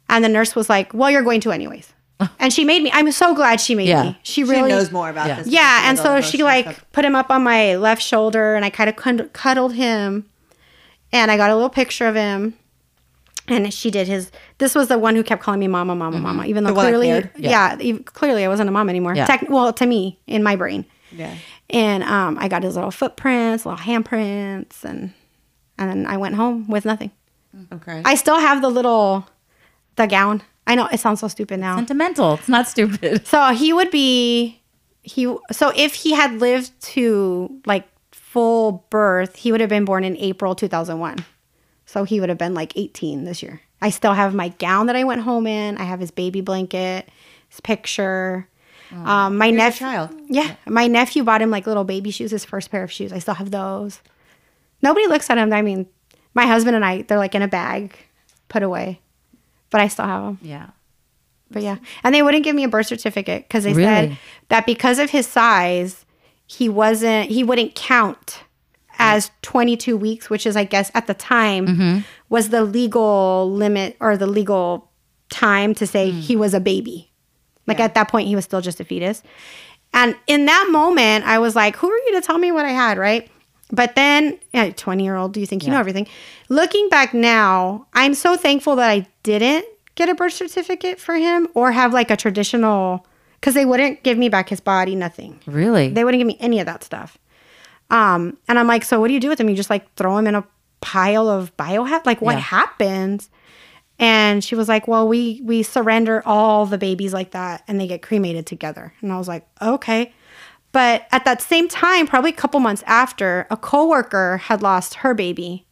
And the nurse was like, "Well, you're going to anyways." and she made me. I'm so glad she made Yeah. me. She She really knows more about Yeah. this. yeah, and so she like stuff. put him up on my left shoulder, and I kind of cuddled him, and I got a little picture of him, and she did his. This was the one who kept calling me mama, mama, mama, even though Mm-hmm. The one that clearly, yeah, ev- clearly I wasn't a mom anymore. Yeah. Tec- well, to me, in my brain, Yeah. and um, I got his little footprints, little handprints, and and then I went home with nothing. Okay. I still have the little, the gown. I know it sounds so stupid now. Sentimental. It's not stupid. So he would be he so if he had lived to like full birth, he would have been born in April 2001. So he would have been like 18 this year. I still have my gown that I went home in. I have his baby blanket, his picture. Um, my nephew, child. yeah, my nephew bought him like little baby shoes, his first pair of shoes. I still have those. Nobody looks at him. I mean, my husband and I, they're like in a bag, put away, but I still have them. Yeah. But yeah, and they wouldn't give me a birth certificate because they Really? said that because of his size, he wasn't he wouldn't count as 22 weeks, which is I guess at the time Mm-hmm. was the legal limit or the legal time to say Mm. he was a baby. Like at that point, he was still just a fetus. And in that moment, I was like, "Who are you to tell me what I had?" Right. But then, yeah, 20 year old, do you think you know everything? Looking back now, I'm so thankful that I didn't get a birth certificate for him or have like a traditional, because they wouldn't give me back his body, nothing. Really? They wouldn't give me any of that stuff. Um, and I'm like, so what do you do with him? You just like throw him in a pile of biohazard? Like, what Yeah. happens? And she was like, well, we we surrender all the babies like that, and they get cremated together. And I was like, okay. But at that same time, probably a couple months after, a coworker had lost her baby,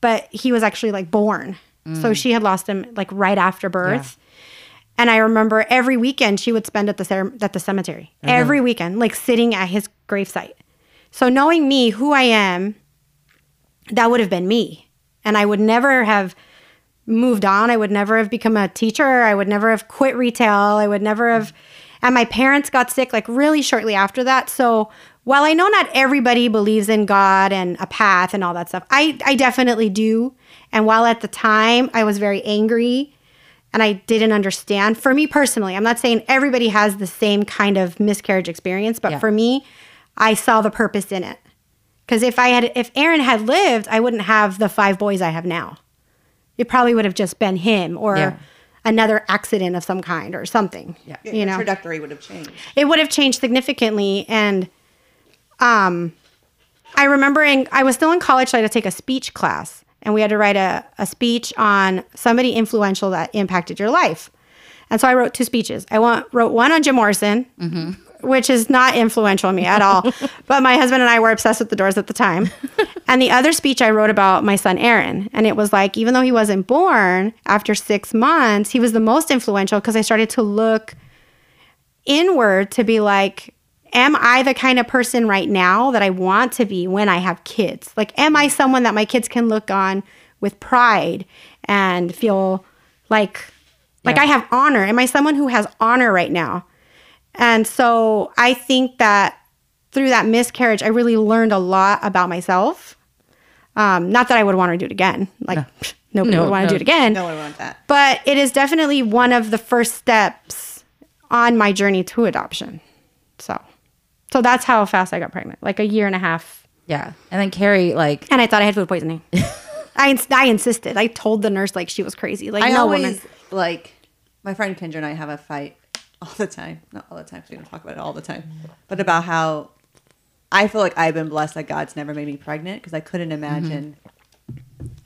but he was actually like born. So she had lost him like right after birth. And I remember every weekend she would spend at the at the cemetery. Mm-hmm. Every weekend, like sitting at his gravesite. So knowing me, who I am, that would have been me. And I would never have moved on. I would never have become a teacher. I would never have quit retail. I would never have and my parents got sick like really shortly after that. So while I know not everybody believes in God and a path and all that stuff, I, I definitely do. And while at the time I was very angry and I didn't understand. For me personally, I'm not saying everybody has the same kind of miscarriage experience, but Yeah. for me, I saw the purpose in it. Because if I had, if Aaron had lived, I wouldn't have the five boys I have now. It probably would have just been him or Yeah. another accident of some kind or something. Yeah. you Your know, trajectory would have changed. it would have changed significantly. And um, I remember in, I was still in college, so I had to take a speech class, and we had to write a, a speech on somebody influential that impacted your life. And so I wrote two speeches. I want, wrote one on Jim Morrison, mm-hmm. which is not influential on me at all. but my husband and I were obsessed with the doors at the time. and the other speech I wrote about my son Aaron. And it was like, even though he wasn't born after six months, he was the most influential because I started to look inward to be like, am I the kind of person right now that I want to be when I have kids? Like, am I someone that my kids can look on with pride and feel like, like Yeah. I have honor? Am I someone who has honor right now? And so I think that through that miscarriage, I really learned a lot about myself. Um, not that I would want to do it again. Like nobody No, would want to no. do it again No one wants that. but it is definitely one of the first steps on my journey to adoption. So, so that's how fast I got pregnant, like a year and a half. Yeah. And then Carrie, like, And I thought I had food poisoning. I, ins- I insisted. I told the nurse like she was crazy. Like I no always woman. like my friend Kendra and I have a fight all the time. Not all the time. 'cause We don't talk about it all the time, but about how I feel like I've been blessed that God's never made me pregnant because I couldn't imagine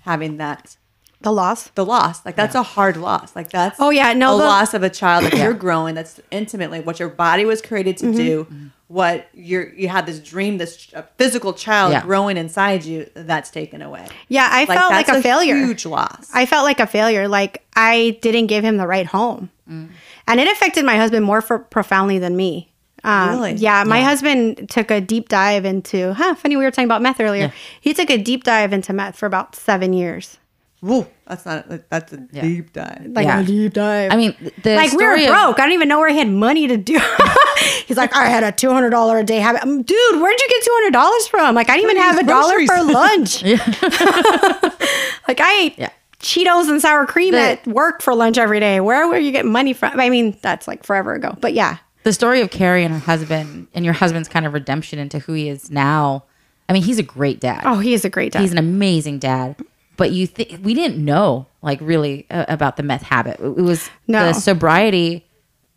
having that The loss. the loss. Like that's a hard loss. Like that's Oh, yeah, no, a the- loss of a child that you're growing. That's intimately what your body was created to mm-hmm. do. Mm-hmm. What you're you had this dream, this physical child Yeah. growing inside you. That's taken away. Yeah, I felt like that's a failure. Huge loss. I felt like a failure. Like I didn't give him the right home, and it affected my husband more for, profoundly than me. Um, Really? Yeah, my husband took a deep dive into. Huh? Funny, we were talking about meth earlier. He took a deep dive into meth for about seven years. Woo, that's not. That's a deep dive. Like Yeah. a deep dive. I mean, the like we were story of- broke. I don't even know where he had money to do. He's like, I had a two hundred dollar a day habit. Um, Dude, where'd you get two hundred dollars from? Like, I didn't even have a dollar for lunch. like, I ate Yeah. Cheetos and sour cream The- at work for lunch every day. Where were you getting money from? I mean, that's like forever ago. But yeah, the story of Carrie and her husband and your husband's kind of redemption into who he is now. I mean, he's a great dad. oh, he is a great dad. He's an amazing dad. But you think we didn't know like really uh, about the meth habit. It was No. the sobriety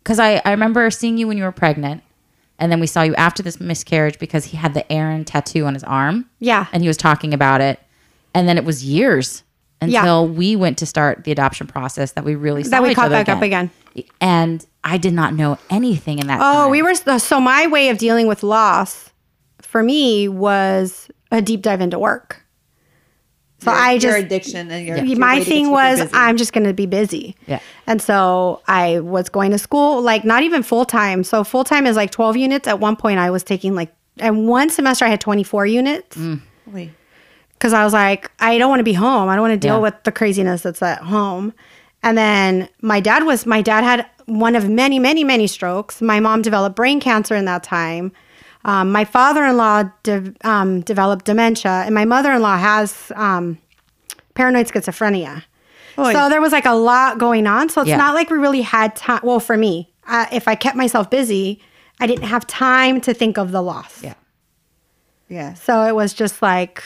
because I, I remember seeing you when you were pregnant, and then we saw you after this miscarriage because he had the Aaron tattoo on his arm. Yeah. and he was talking about it, and then it was years until we went to start the adoption process that we really saw That we caught back up again. And I did not know anything in that. Oh, time. we were so my way of dealing with loss for me was a deep dive into work. So I just your addiction and your, your my thing was. I'm just going to be busy. Yeah. And so I was going to school like not even full time. So full time is like 12 units. At one point I was taking like and one semester I had 24 units mm. Wait. because I was like I don't want to be home. I don't want to deal Yeah. with the craziness that's at home. And then my dad was my dad had one of many many many strokes. My mom developed brain cancer in that time. Um, my father-in-law de- um, developed dementia, and my mother-in-law has um, paranoid schizophrenia. Oy. So there was like a lot going on. So it's Yeah. not like we really had time. Well, for me, uh, if I kept myself busy, I didn't have time to think of the loss. Yeah. Yeah. So it was just like,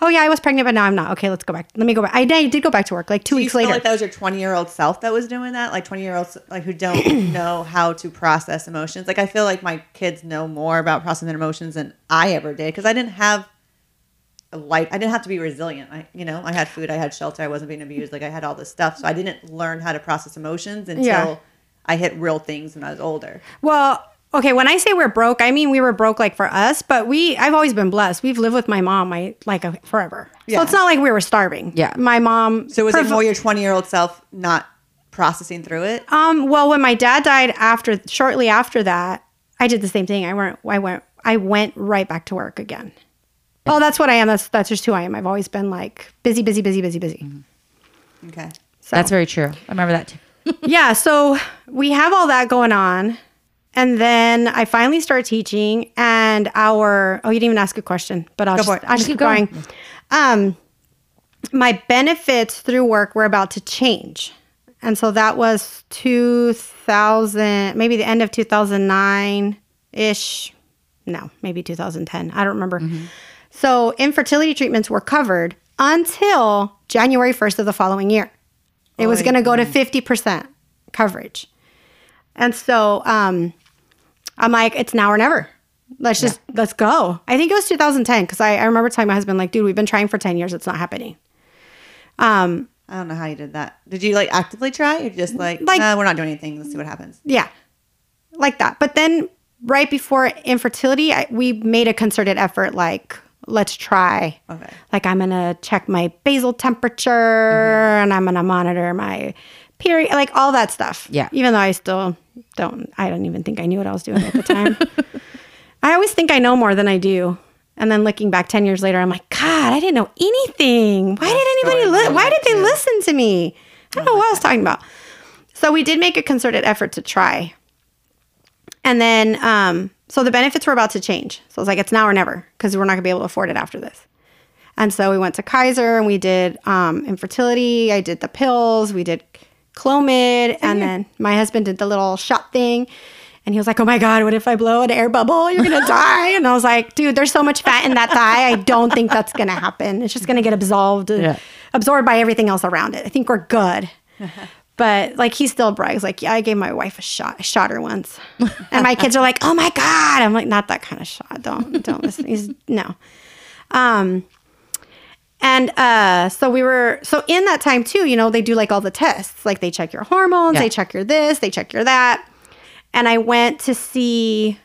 oh yeah, I was pregnant, but now I'm not. Okay, let's go back. Let me go back. I, I did go back to work like two Do weeks later. like that was your 20 year old self that was doing that? Like 20 year olds like who don't know how to process emotions. Like I feel like my kids know more about processing their emotions than I ever did because I didn't have a life. I didn't have to be resilient. I you know I had food, I had shelter, I wasn't being abused. Like I had all this stuff, so I didn't learn how to process emotions until Yeah. I hit real things when I was older. Well, okay, when I say we're broke, I mean we were broke like for us, but we I've always been blessed. We've lived with my mom my like uh, forever. Yeah. So it's not like we were starving. Yeah. My mom So was it more your 20 year old self not processing through it? Um well when my dad died after shortly after that, I did the same thing. I went I went I went right back to work again. Oh, that's what I am. That's that's just who I am. I've always been like busy, busy, busy, busy, busy. Okay. So That's very true. I remember that too. yeah, so we have all that going on. And then I finally start teaching, and our oh, you didn't even ask a question, but I'll Go just. I'll just keep going. Um, my benefits through work were about to change, and so that was two thousand, maybe the end of two thousand nine ish. No, maybe two thousand ten. I don't remember. So infertility treatments were covered until January first of the following year. It was going to go to 50% coverage. And so um, I'm like, it's now or never. Let's just, let's go. I think it was 2010 because I, I remember telling my husband, like, dude, we've been trying for 10 years. It's not happening. Um, I don't know how you did that. Did you like actively try or just like, Like- we're not doing anything. Let's see what happens. yeah, like that. But then right before infertility, I, we made a concerted effort, like, let's try. Okay. Like, I'm going to check my basal temperature and I'm going to monitor my period, like all that stuff. Yeah. Even though I still don't, I don't even think I knew what I was doing at the time. I always think I know more than I do. And then looking back 10 years later, I'm like, God, I didn't know anything. Why did anybody, li- why did they too. listen to me? I don't know what I was talking about. So we did make a concerted effort to try. And then, um, so the benefits were about to change. So I was like, it's now or never because we're not going to be able to afford it after this. And so we went to Kaiser and we did um, infertility. I did the pills. We did Clomid. And then my husband did the little shot thing. And he was like, oh my God, what if I blow an air bubble? You're going to die. And I was like, dude, there's so much fat in that thigh. I don't think that's going to happen. It's just going to get absorbed, Yeah. absorbed by everything else around it. I think we're good. But like he still brags, like, yeah, I gave my wife a shot. I shot her once. And my kids are like, oh my God. I'm like, not that kind of shot. Don't don't listen. He's no. Um and uh so we were so in that time too, you know, they do like all the tests. Like they check your hormones, Yeah. they check your this, they check your that. And I went to see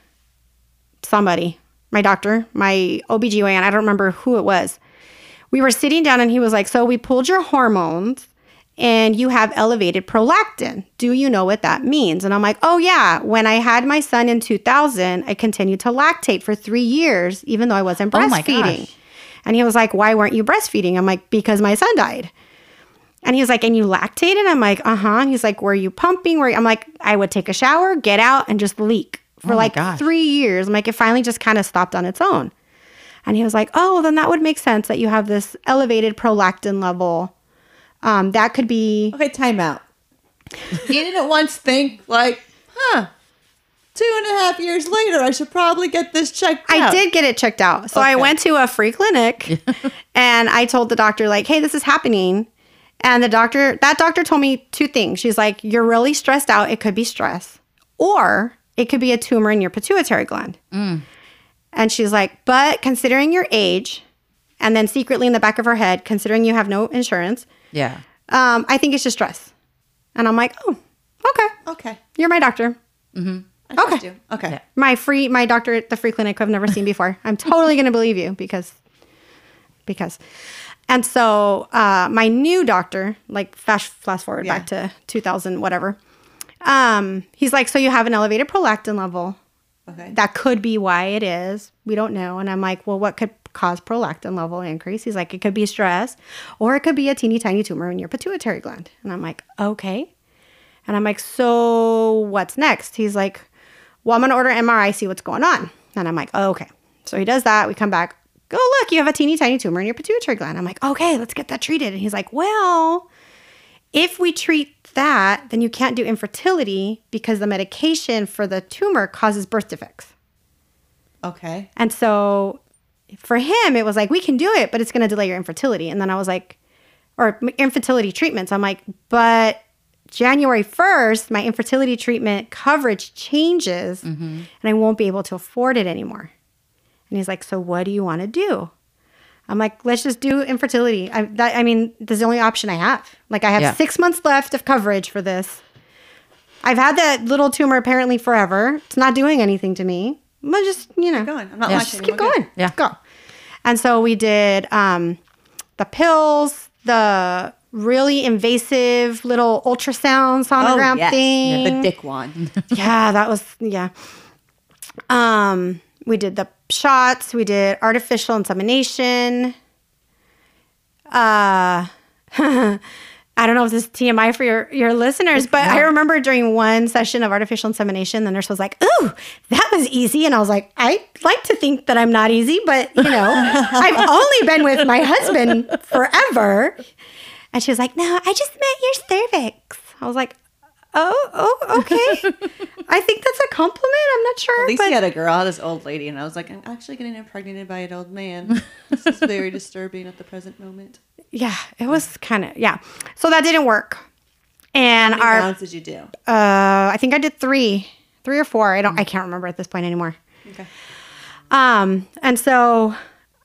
somebody, my doctor, my OBGYN, I don't remember who it was. We were sitting down and he was like, So we pulled your hormones and you have elevated prolactin. Do you know what that means? And I'm like, Oh, yeah. When I had my son in 2000, I continued to lactate for three years, even though I wasn't Oh breastfeeding. gosh. And he was like, Why weren't you breastfeeding? I'm like, Because my son died. And he was like, and you lactated? I'm like, uh huh. He's like, were you pumping? Were you? I'm like, I would take a shower, get out, and just leak for Oh like gosh. three years. I'm like, it finally just kind of stopped on its own. And he was like, oh, then that would make sense that you have this elevated prolactin level. Um, that could be, Okay, time out. you didn't once think like, huh, two and a half years later, I should probably get this checked I out. did get it checked out. So I Okay. went to a free clinic and I told the doctor, like, hey, this is happening. And the doctor, that doctor told me two things. She's like, you're really stressed out. It could be stress, or it could be a tumor in your pituitary gland. And she's like, but considering your age, and then secretly in the back of her head, considering you have no insurance, Yeah. um, I think it's just stress. And I'm like, oh, okay, Okay. you're my doctor. I trust Okay. you. Okay. Yeah. My free, my doctor at the free clinic I've never seen before. I'm totally going to believe you because, because. And so uh, my new doctor, like fast, fast forward back to 2000, whatever. Um, he's like, so you have an elevated prolactin level. Okay. That could be why it is. We don't know. And I'm like, well, what could cause prolactin level increase? He's like, it could be stress, or it could be a teeny tiny tumor in your pituitary gland. And I'm like, okay. And I'm like, so what's next? He's like, well, I'm gonna order MRI, see what's going on. And I'm like, oh, okay. So he does that. We come back. Go look, you have a teeny tiny tumor in your pituitary gland. I'm like, okay, let's get that treated. And he's like, well, if we treat that, then you can't do infertility because the medication for the tumor causes birth defects. Okay. And so for him, it was like, we can do it, but it's going to delay your infertility. And then I was like, or infertility treatments. I'm like, but January 1st, my infertility treatment coverage changes and I won't be able to afford it anymore. And he's like, so what do you want to do? I'm like, let's just do infertility. I, that, I mean, this is the only option I have. Like, I have Yeah. six months left of coverage for this. I've had that little tumor apparently forever. It's not doing anything to me. But just, you know, going. I'm not Yeah. just keep anymore. going. Yeah. Go. And so we did um, the pills, the really invasive little ultrasound sonogram Oh, yes. thing. The dick one. Yeah, that was yeah. Um, we did the shots. We did artificial insemination. Uh, I don't know if this is TMI for your your listeners, but I remember during one session of artificial insemination, the nurse was like, "Ooh, that was easy," and I was like, "I like to think that I'm not easy, but you know, I've only been with my husband forever." And she was like, "No, I just meant your cervix." I was like, "Oh, oh, okay." I think that's a compliment. I'm not sure, At least but he had a girl, I this old lady, and I was like, I'm actually getting impregnated by an old man. This is very disturbing at the present moment. yeah, it was kind of yeah. So that didn't work, and How many our rounds did you do? uh, I think I did three, three or four. I don't, I can't remember at this point anymore. Okay. Um, and so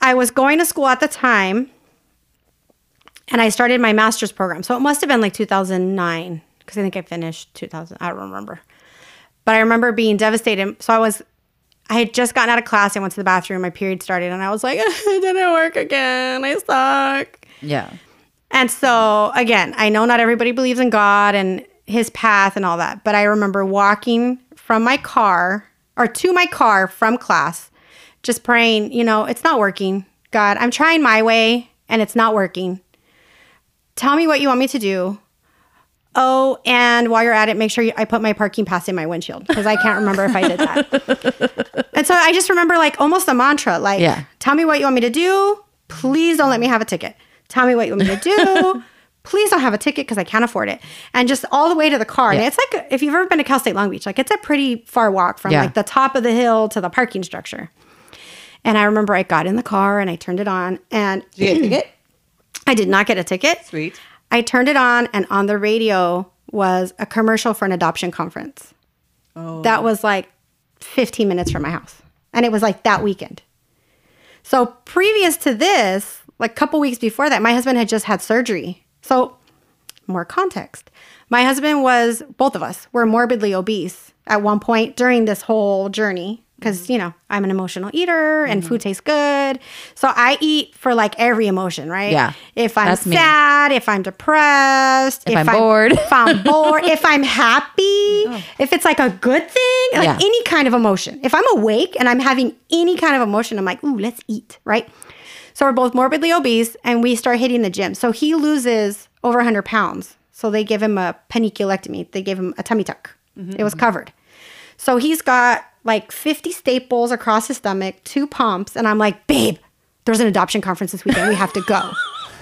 I was going to school at the time, and I started my master's program. So it must have been like 2009 because I think I finished 2000. I don't remember, but I remember being devastated. So I was, I had just gotten out of class. I went to the bathroom. My period started, and I was like, it didn't work again. I suck. Yeah. And so, again, I know not everybody believes in God and his path and all that, but I remember walking from my car or to my car from class, just praying, you know, it's not working. God, I'm trying my way and it's not working. Tell me what you want me to do. Oh, and while you're at it, make sure you, I put my parking pass in my windshield because I can't remember if I did that. and so I just remember like almost a mantra like, Yeah. tell me what you want me to do. Please don't let me have a ticket. Tell me what you want me to do. Please don't have a ticket because I can't afford it. And just all the way to the car. And it's like, if you've ever been to Cal State Long Beach, like it's a pretty far walk from Yeah. like the top of the hill to the parking structure. And I remember I got in the car and I turned it on and Did you get a ticket? I did not get a ticket. Sweet. I turned it on, and on the radio was a commercial for an adoption conference. Oh. That was like 15 minutes from my house. And it was like that weekend. So, previous to this, like a couple weeks before that, my husband had just had surgery. So, more context. My husband was, both of us were morbidly obese at one point during this whole journey because, mm-hmm. you know, I'm an emotional eater and food mm-hmm. tastes good. So I eat for like every emotion, right? Yeah. If I'm That's me. sad, if I'm depressed, If I'm bored. if I'm bored, if I'm happy, if it's like a good thing, like Yeah. any kind of emotion. If I'm awake and I'm having any kind of emotion, I'm like, ooh, let's eat, right? So we're both morbidly obese and we start hitting the gym. So he loses over 100 pounds. So they give him a paniculectomy. They gave him a tummy tuck. Mm-hmm, it was covered. So he's got like 50 staples across his stomach, two pumps. And I'm like, babe, there's an adoption conference this weekend. We have to go.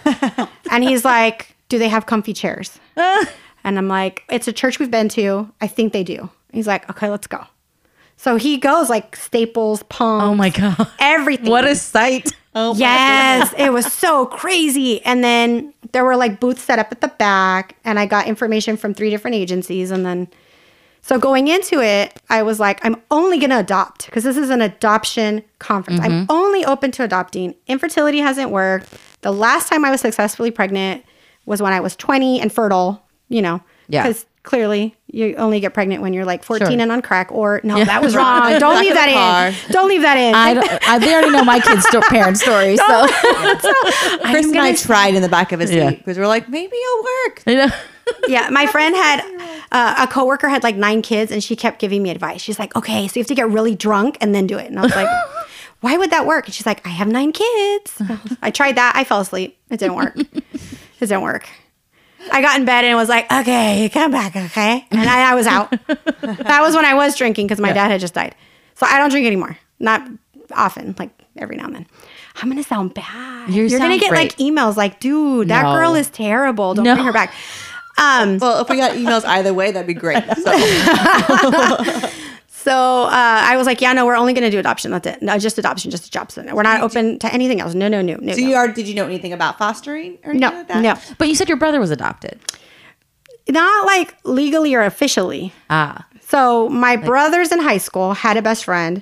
and he's like, do they have comfy chairs? and I'm like, it's a church we've been to. I think they do. He's like, okay, let's go. So he goes like staples, pumps, Oh my god. everything. What a sight. Oh, Yes, it was so crazy. And then there were like booths set up at the back, and I got information from three different agencies. And then, So going into it, I was like, I'm only going to adopt because this is an adoption conference. I'm mm-hmm. only open to adopting. Infertility hasn't worked. The last time I was successfully pregnant was when I was 20 and fertile, you know, Yeah. because clearly you only get pregnant when you're like 14 Sure. and on crack or no, that was wrong. Don't leave that the in. Don't leave that in. I, I they already know my kids' sto- parent story, so Chris and I tried in the back of his seat because we're like, maybe it'll work. you know. yeah, my friend had uh, a coworker had like nine kids, and she kept giving me advice. She's like, "Okay, so you have to get really drunk and then do it." And I was like, "Why would that work?" And she's like, "I have nine kids." I tried that. I fell asleep. It didn't work. it didn't work. I got in bed and was like, "Okay, come back, okay," and I, I was out. that was when I was drinking because my dad had just died. So I don't drink anymore. Not often, like every now and then. I'm gonna sound bad. You are gonna sound get like emails like, "Dude, that No. girl is terrible. Don't No. bring her back." Um, Well, if we got emails either way, that'd be great. So So uh, I was like, yeah, no, we're only going to do adoption. That's it. No, just adoption, just adoption. We're not open to anything else. No, no, no, no. Do no. you are? Did you know anything about fostering or anything no, like that? no, But you said your brother was adopted. not like legally or officially. Ah, So my brothers in high school had a best friend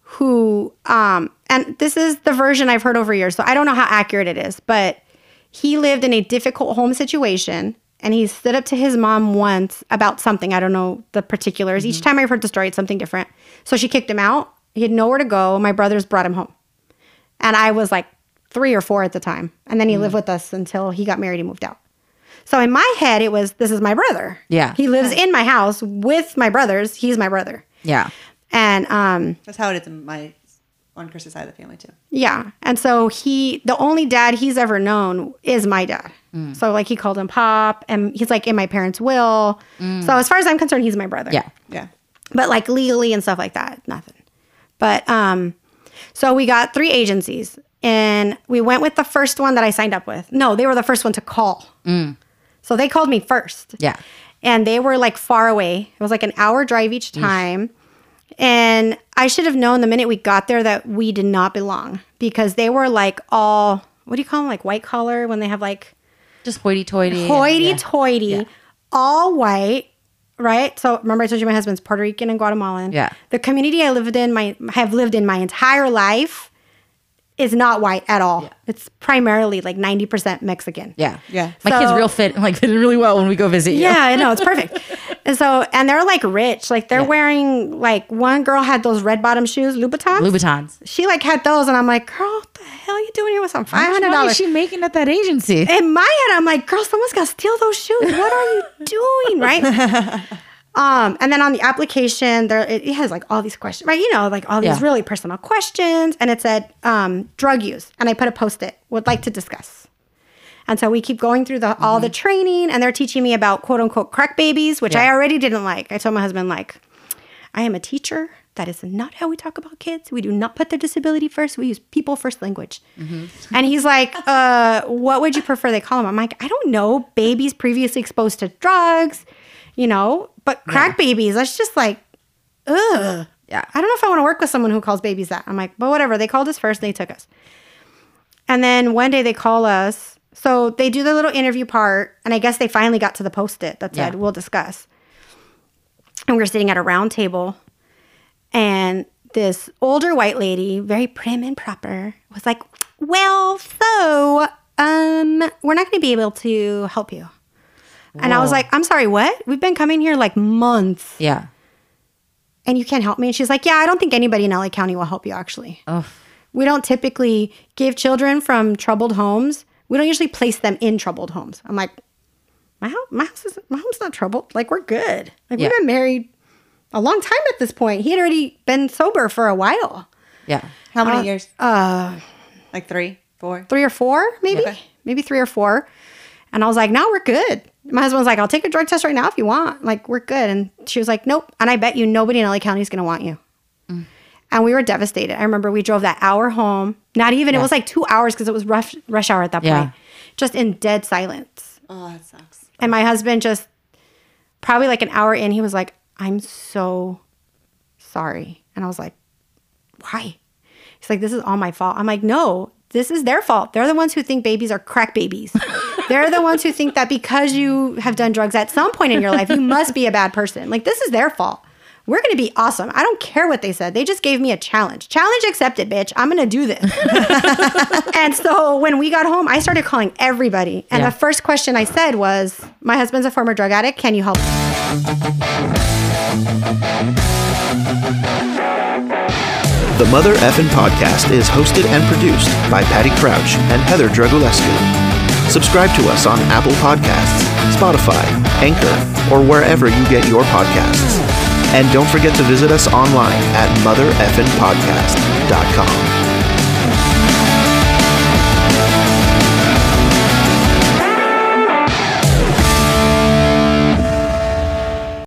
who, um, and this is the version I've heard over years. So I don't know how accurate it is, but he lived in a difficult home situation. And he stood up to his mom once about something. I don't know the particulars. Each time I've heard the story, it's something different. So she kicked him out. He had nowhere to go. My brothers brought him home. And I was like three or four at the time. And then he lived with us until he got married and moved out. So in my head, it was this is my brother. Yeah. He lives in my house with my brothers. He's my brother. yeah. And um, That's how it is in my on Chris's side of the family too. yeah. And so he, the only dad he's ever known is my dad. Mm. So like he called him Pop and he's like in my parents' will. So mm. as far as I'm concerned, he's my brother. Yeah. Yeah. But like legally and stuff like that, nothing. But um, so we got three agencies and we went with the first one that I signed up with. No, they were the first one to call. Mm. So they called me first. Yeah. and they were like far away. It was like an hour drive each time. And I should have known the minute we got there that we did not belong because they were like all, what do you call them? Like white collar when they have like Just hoity toity. hoity toity, all white, right? So remember I told you my husband's Puerto Rican and Guatemalan. Yeah. The community I lived in, my have lived in my entire life is not white at all. It's primarily like 90% Mexican. Yeah. Yeah. My kids real fit, like fit in really well when we go visit you. Yeah, I know. It's perfect. And so, and they're like rich. Like they're wearing, like one girl had those red bottom shoes, Louboutins. Louboutins. she like had those. And I'm like, girl, what the hell are you doing here with some How $500? she making at that agency? in my head, I'm like, girl, someone's got to steal those shoes. What are you doing? Right. Um, and then on the application, there it, it has like all these questions, right? You know, like all these Yeah. really personal questions, and it said um, drug use, and I put a post-it. Would like to discuss. And so we keep going through the all the training, and they're teaching me about quote unquote crack babies, which I already didn't like. I told my husband like, I am a teacher. That is not how we talk about kids. We do not put their disability first. We use people first language. And he's like, uh, what would you prefer they call them? I'm like, I don't know. Babies previously exposed to drugs, you know, but crack babies, that's just like, ugh. Yeah. I don't know if I want to work with someone who calls babies that. I'm like, but whatever. They called us first, and they took us. And then one day they call us. So they do the little interview part, and I guess they finally got to the post it that said, Yeah. we'll discuss. And we were sitting at a round table, and this older white lady, very prim and proper, was like, Well, so um, we're not going to be able to help you. And I was like, I'm sorry, what? We've been coming here like months Yeah. and you can't help me. And she's like, Yeah, I don't think anybody in LA County will help you actually. Oh, We don't typically give children from troubled homes. We don't usually place them in troubled homes. I'm like, my house, my house is my home's not troubled. Like we're good. Like Yeah. we've been married a long time at this point. He had already been sober for a while, yeah. How many years? uh, Like three, four. three or four, maybe, Okay. maybe three or four. And I was like, no, we're good. My husband was like, I'll take a drug test right now if you want. Like we're good. And she was like, nope. And I bet you nobody in LA County is going to want you. And we were devastated. I remember we drove that hour home. Not even, it was like two hours because it was rush, rush hour at that Yeah. point. Just in dead silence. Oh, that sucks. And my husband just, probably like an hour in, he was like, I'm so sorry. And I was like, why? He's like, this is all my fault. I'm like, no, this is their fault. They're the ones who think babies are crack babies. They're the ones who think that because you have done drugs at some point in your life, you must be a bad person. Like, this is their fault. We're going to be awesome. I don't care what they said. They just gave me a challenge. Challenge accepted, bitch. I'm going to do this. and so when we got home, I started calling everybody. And Yeah. the first question I said was, My husband's a former drug addict. Can you help? The Mother Effin Podcast is hosted and produced by Patty Crouch and Heather Dragulescu. Subscribe to us on Apple Podcasts, Spotify, Anchor, or wherever you get your podcasts. And don't forget to visit us online at mothereffinpodcast.com.